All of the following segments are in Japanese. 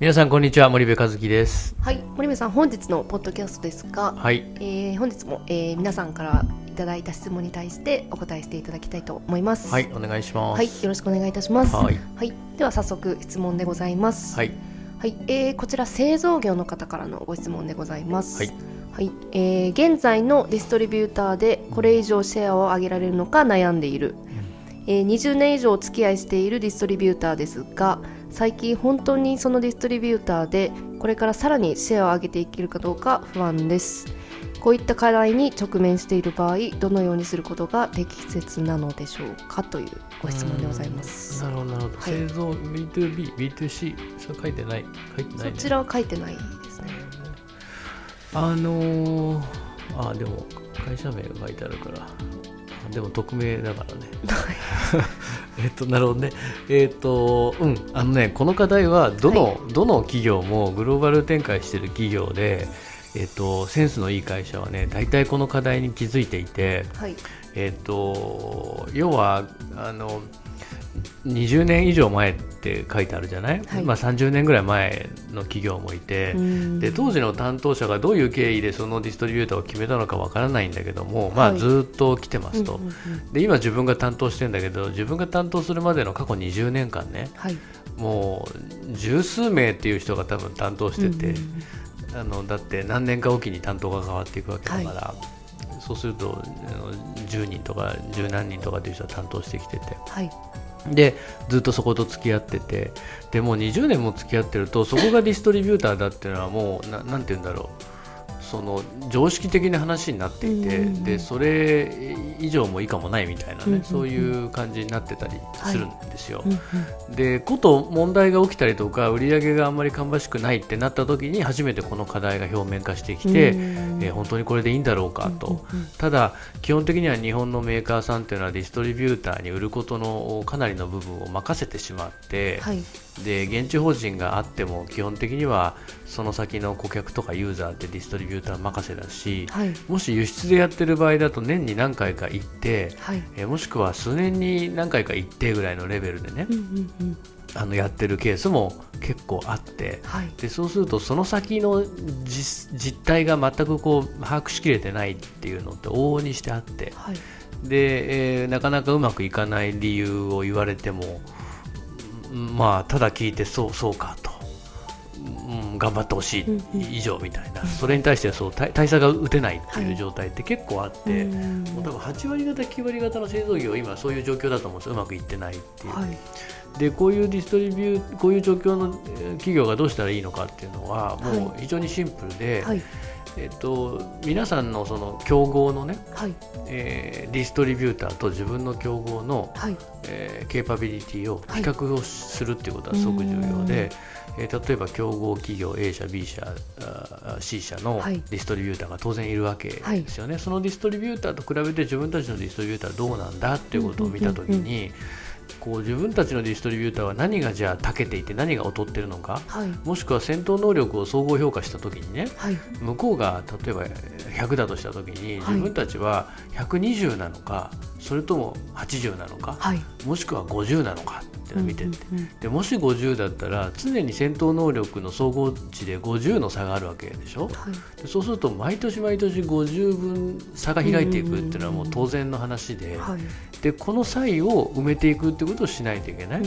皆さんこんにちは森部和樹です。はい森部さん本日のポッドキャストですが、はい。えー本日も、えー皆さんからいただいた質問に対してお答えしていただきたいと思います。はいお願いします。はい、よろしくお願いいたします。はい。では早速質問でございます。はい。はい、えーこちら製造業の方からのご質問でございます。はい、はいえー現在のディストリビューターでこれ以上シェアを上げられるのか悩んでいる、えー20年以上お付き合いしているディストリビューターですが最近本当にそのディストリビューターでこれからさらにシェアを上げていけるかどうか不安です。こういった課題に直面している場合どのようにすることが適切なのでしょうかというご質問でございます。なるほどなるほど、はい。製造 B2B B2C それ書いてない書いてない、ね、そちらは書いてないですね。あのー、あでも会社名が書いてあるから。あでも匿名だからね。えっとなるほどね。えっ、とうん。あのねこの課題はどの、どの企業もグローバル展開してる企業でえっ、とセンスのいい会社はね大体この課題に気づいていてはい。えっ、と要はあの20年以上前って書いてあるじゃない、はい。まあ、30年ぐらい前の企業もいて、うん。で当時の担当者がどういう経緯でそのディストリビューターを決めたのかわからないんだけども、まあ、はい。ずっと来てますと、で今自分が担当してるんだけど自分が担当するまでの過去20年間ねはい。もう十数名っていう人が多分担当してて、あのだって何年かおきに担当が変わっていくわけだから、そうするとあの10人とか十何人とかっていう人が担当してきてて。はい。でずっとそこと付き合ってて。でもう20年も付き合ってるとそこがディストリビューターだっていうのはもうななんて言うんだろうその常識的な話になっていて、うんうんうん。でそれ以上も以下もないみたいなね、うんうんうん。そういう感じになってたりするんですよ。うんうん。でこと問題が起きたりとか売り上げがあんまり芳しくないってなった時に初めてこの課題が表面化してきて、うん。えー本当にこれでいいんだろうかと、うんうんうん。ただ基本的には日本のメーカーさんっていうのはディストリビューターに売ることのかなりの部分を任せてしまって、はいで現地法人があっても基本的にはその先の顧客とかユーザーってディストリビューター任せだし、はい。もし輸出でやってる場合だと年に何回か行って、はい。えーもしくは数年に何回か行ってぐらいのレベルでね、うんうんうん。あのやってるケースも結構あってはい。でそうするとその先の実実態が全くこう把握しきれてないっていうのって往々にしてあってはい。で、えーなかなかうまくいかない理由を言われてもうんまあただ聞いてそうそうかと。うん、頑張ってほしいうんうん。以上みたいな、それに対してはそう対対策が打てないってはい。いう状態って結構あって、うんもう多分8割方9割方の製造業は今そういう状況だと思うんですよ。うまくいってないっていう、はい。でこういうディストリビューこういう状況のえー企業がどうしたらいいのかっていうのはもう非常にシンプルで、はい。えっと、皆さんのその競合のね、はい。えーディストリビューターと自分の競合の、はい。えーケーパビリティをはい比較をするっていうことはすごく重要で、えー例えば競合企業 A 社 B 社 C 社のはい。ディストリビューターが当然いるわけですよね、そのディストリビューターと比べて自分たちのディストリビューターはどうなんだっていうことを見たときうんうんにこう自分たちのディストリビューターは何がじゃあ長けていて何が劣ってるのかはい。もしくは戦闘能力を総合評価したときにねはい。向こうが例えば100だとしたときにはい。自分たちは120なのかそれとも80なのか？はい。もしくは50なのかって見てって、うんうんでもし50だったら常に戦闘能力の総合値で50の差があるわけでしょ？はい。でそうすると毎年毎年50分差が開いていくっていうのはもう当然の話で,、はい。でこの差異を埋めていくってことをしないといけない、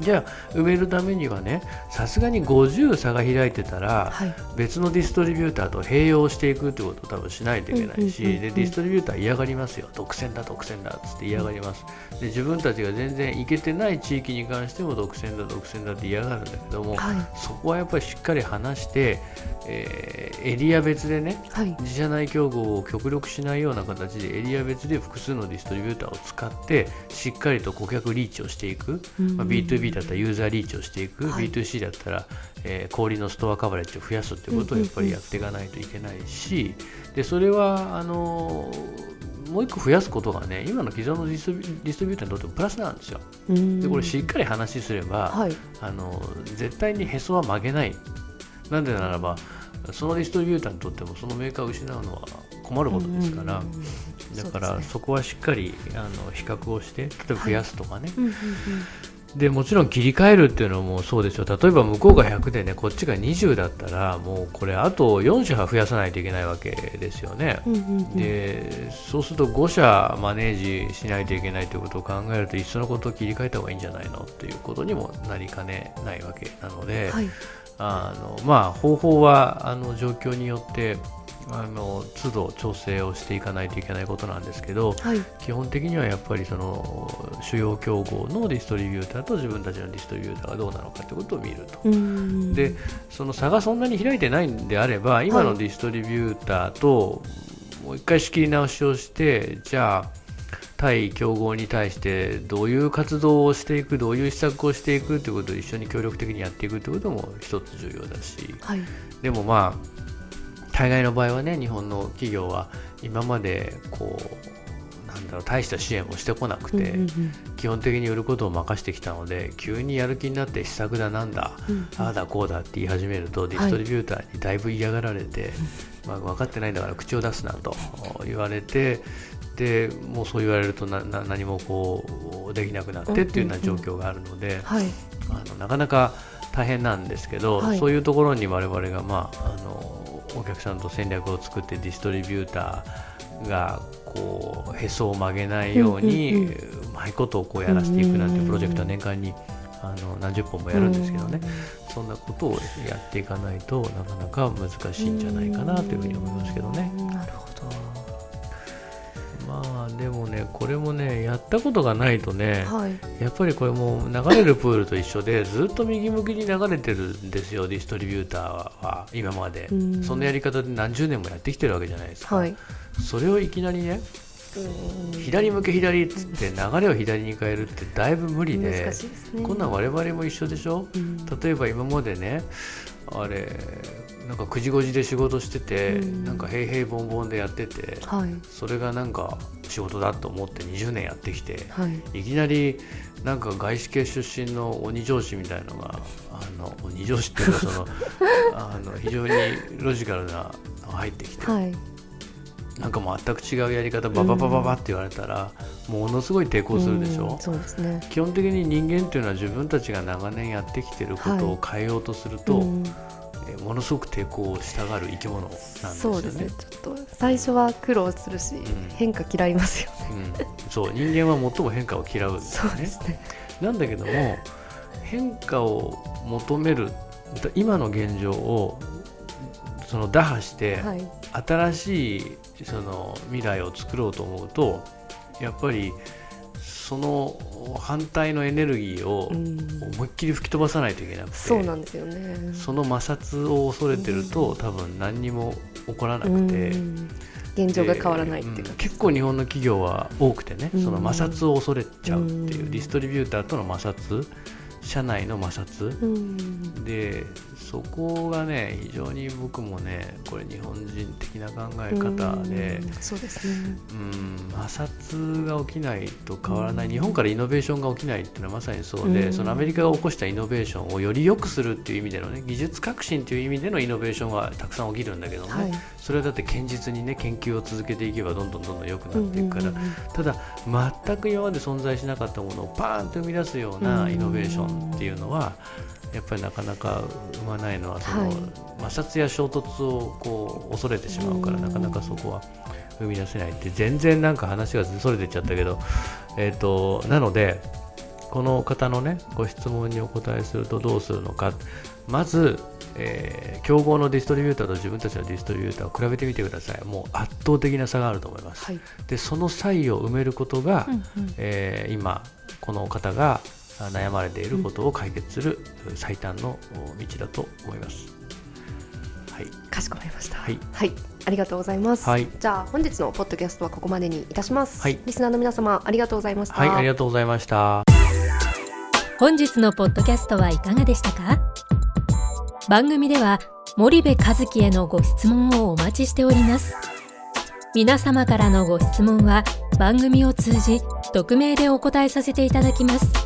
じゃあ埋めるためにはねさすがに50差が開いてたら、はい。別のディストリビューターと併用していくってことを多分しないといけないし、でディストリビューター嫌がりますよ。独占だ独占だっつって嫌がります。で自分たちが全然いけてない地域に関しても独占だ独占だって嫌がるんだけども、はい。そこはやっぱりしっかり話して、えーエリア別でねはい。自社内競合を極力しないような形でエリア別で複数のディストリビューターを使ってしっかりと顧客リーチをしていく、まあ、B2B だったらユーザーリーチをしていく、はい。B2C だったら、えー小売りのストアカバレッジを増やすってことをやっぱりやっていかないといけないしでそれはあのーもう一個増やすことがね今の既存のディストリディストリビューターにとってもプラスなんですよ。うん。でこれしっかり話すれば、はい。あの絶対にへそは曲げない。なんでならばそのディストリビューターにとってもそのメーカーを失うのは困ることですから、だからそ,、こはしっかりあの比較をして例えば増やすとかね、でもちろん切り替えるっていうのもそうですよ。例えば向こうが100でねこっちが20だったらもうこれあと4社は増やさないといけないわけですよね。うんうんうん。うんでそうすると5社マネージしないといけないということを考えるといっそのことを切り替えた方がいいんじゃないのっていうことにもなりかねないわけなので、はい。あのまあ、方法はあの状況によってあの都度調整をしていかないといけないことなんですけどはい。基本的にはやっぱりその主要競合のディストリビューターと自分たちのディストリビューターがどうなのかということを見ると。うん。でその差がそんなに開いてないんであれば今のディストリビューターともう一回仕切り直しをしてじゃあ対競合に対してどういう活動をしていくどういう施策をしていくということを一緒に協力的にやっていくということも一つ重要だし。はい。でもまあ大概の場合はね日本の企業は今までこうなんだろう大した支援をしてこなくて、うんうん基本的に売ることを任してきたので急にやる気になって施策だなんだ、うんああだこうだって言い始めるとディストリビューターにだいぶ嫌がられて、まあ、分かってないんだから口を出すなと言われてでもうそう言われるとなな何もこうできなくなってっていうような状況があるので、はい。あのなかなか大変なんですけど、はい。そういうところに我々が、まあ、あのお客さんと戦略を作ってディストリビューターがこうへそを曲げないように、うんうんうん。うまいことをこうやらせていくなんてプロジェクトは年間にあの何十本もやるんですけどね、そんなことをやっていかないとなかなか難しいんじゃないかなというふうに思いますけどね。うんなるほど。まあでもねこれもねやったことがないとね、はい。やっぱりこれもう流れるプールと一緒でずっと右向きに流れてるんですよディストリビューターは今まで。うん。そんなやり方で何十年もやってきてるわけじゃないですか、はい。それをいきなりね左向け左っつって流れを左に変えるってだいぶ無理でね。こんなん我々も一緒でしょ？うん。例えば今までねあれなんか9時5時で仕事してて、うん。なんか平々凡々でやっててはい。それがなんか仕事だと思って20年やってきてはい。いきなりなんか外資系出身の鬼上司みたいのがあの鬼上司っていうかその あの非常にロジカルなのが入ってきて、はいなんか全く違うやり方バババババって言われたら、ものすごい抵抗するでしょ？うん、そうですね。基本的に人間っていうのは自分たちが長年やってきてることを変えようとすると、うん。えものすごく抵抗したがる生き物なんですよね。そうですね。ちょっと最初は苦労するし、ん。変化嫌いますよね。うん、そう人間は最も変化を嫌うんですそよね。うですね。なんだけども変化を求める今の現状をその打破して、はい。新しいその未来を作ろうと思うとやっぱりその反対のエネルギーをうん。思いっきり吹き飛ばさないといけなくて、そうなんですよね。その摩擦を恐れてると、多分何にも起こらなくて。うん。現状が変わらないっていう結構日本の企業は多くてね、うん。その摩擦を恐れちゃうっていう、うん。ディストリビューターとの摩擦社内の摩擦、うん。でそこがね非常に僕もねこれ日本人的な考え方でうんそうですね。うん摩擦が起きないと変わらない、日本からイノベーションが起きないっていうのはまさにそうで、うん。そのアメリカが起こしたイノベーションをより良くするっていう意味でのね技術革新という意味でのイノベーションはたくさん起きるんだけどね、はい。それはだって堅実にね研究を続けていけばどんどんどんどん良くなっていくから、うんうんうん。ただ全く今まで存在しなかったものをパーンと生み出すようなイノベーションっていうのはやっぱりなかなか生まないのはその、はい。摩擦や衝突をこう恐れてしまうからうん。なかなかそこは生み出せないって全然なんか話がそれてっちゃったけど、えー、となのでこの方のねご質問にお答えするとどうするのか。まず、えー競合のディストリビューターと自分たちのディストリビューターを比べてみてください。もう圧倒的な差があると思います、はい。でその差異を埋めることが、うんうん。えー今この方があ悩まれていることを解決する最短のお道だと思います。はい、かしこまりました。はい。ありがとうございます、はい。じゃあ本日のポッドキャストはここまでにいたします、はい。リスナーの皆様ありがとうございました、はい、ありがとうございました。本日のポッドキャストはいかがでしたか？番組では森部和樹へのご質問をお待ちしております。皆様からのご質問は番組を通じ匿名でお答えさせていただきます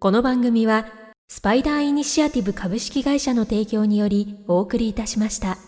この番組はスパイダーイニシアティブ株式会社の提供によりお送りいたしました。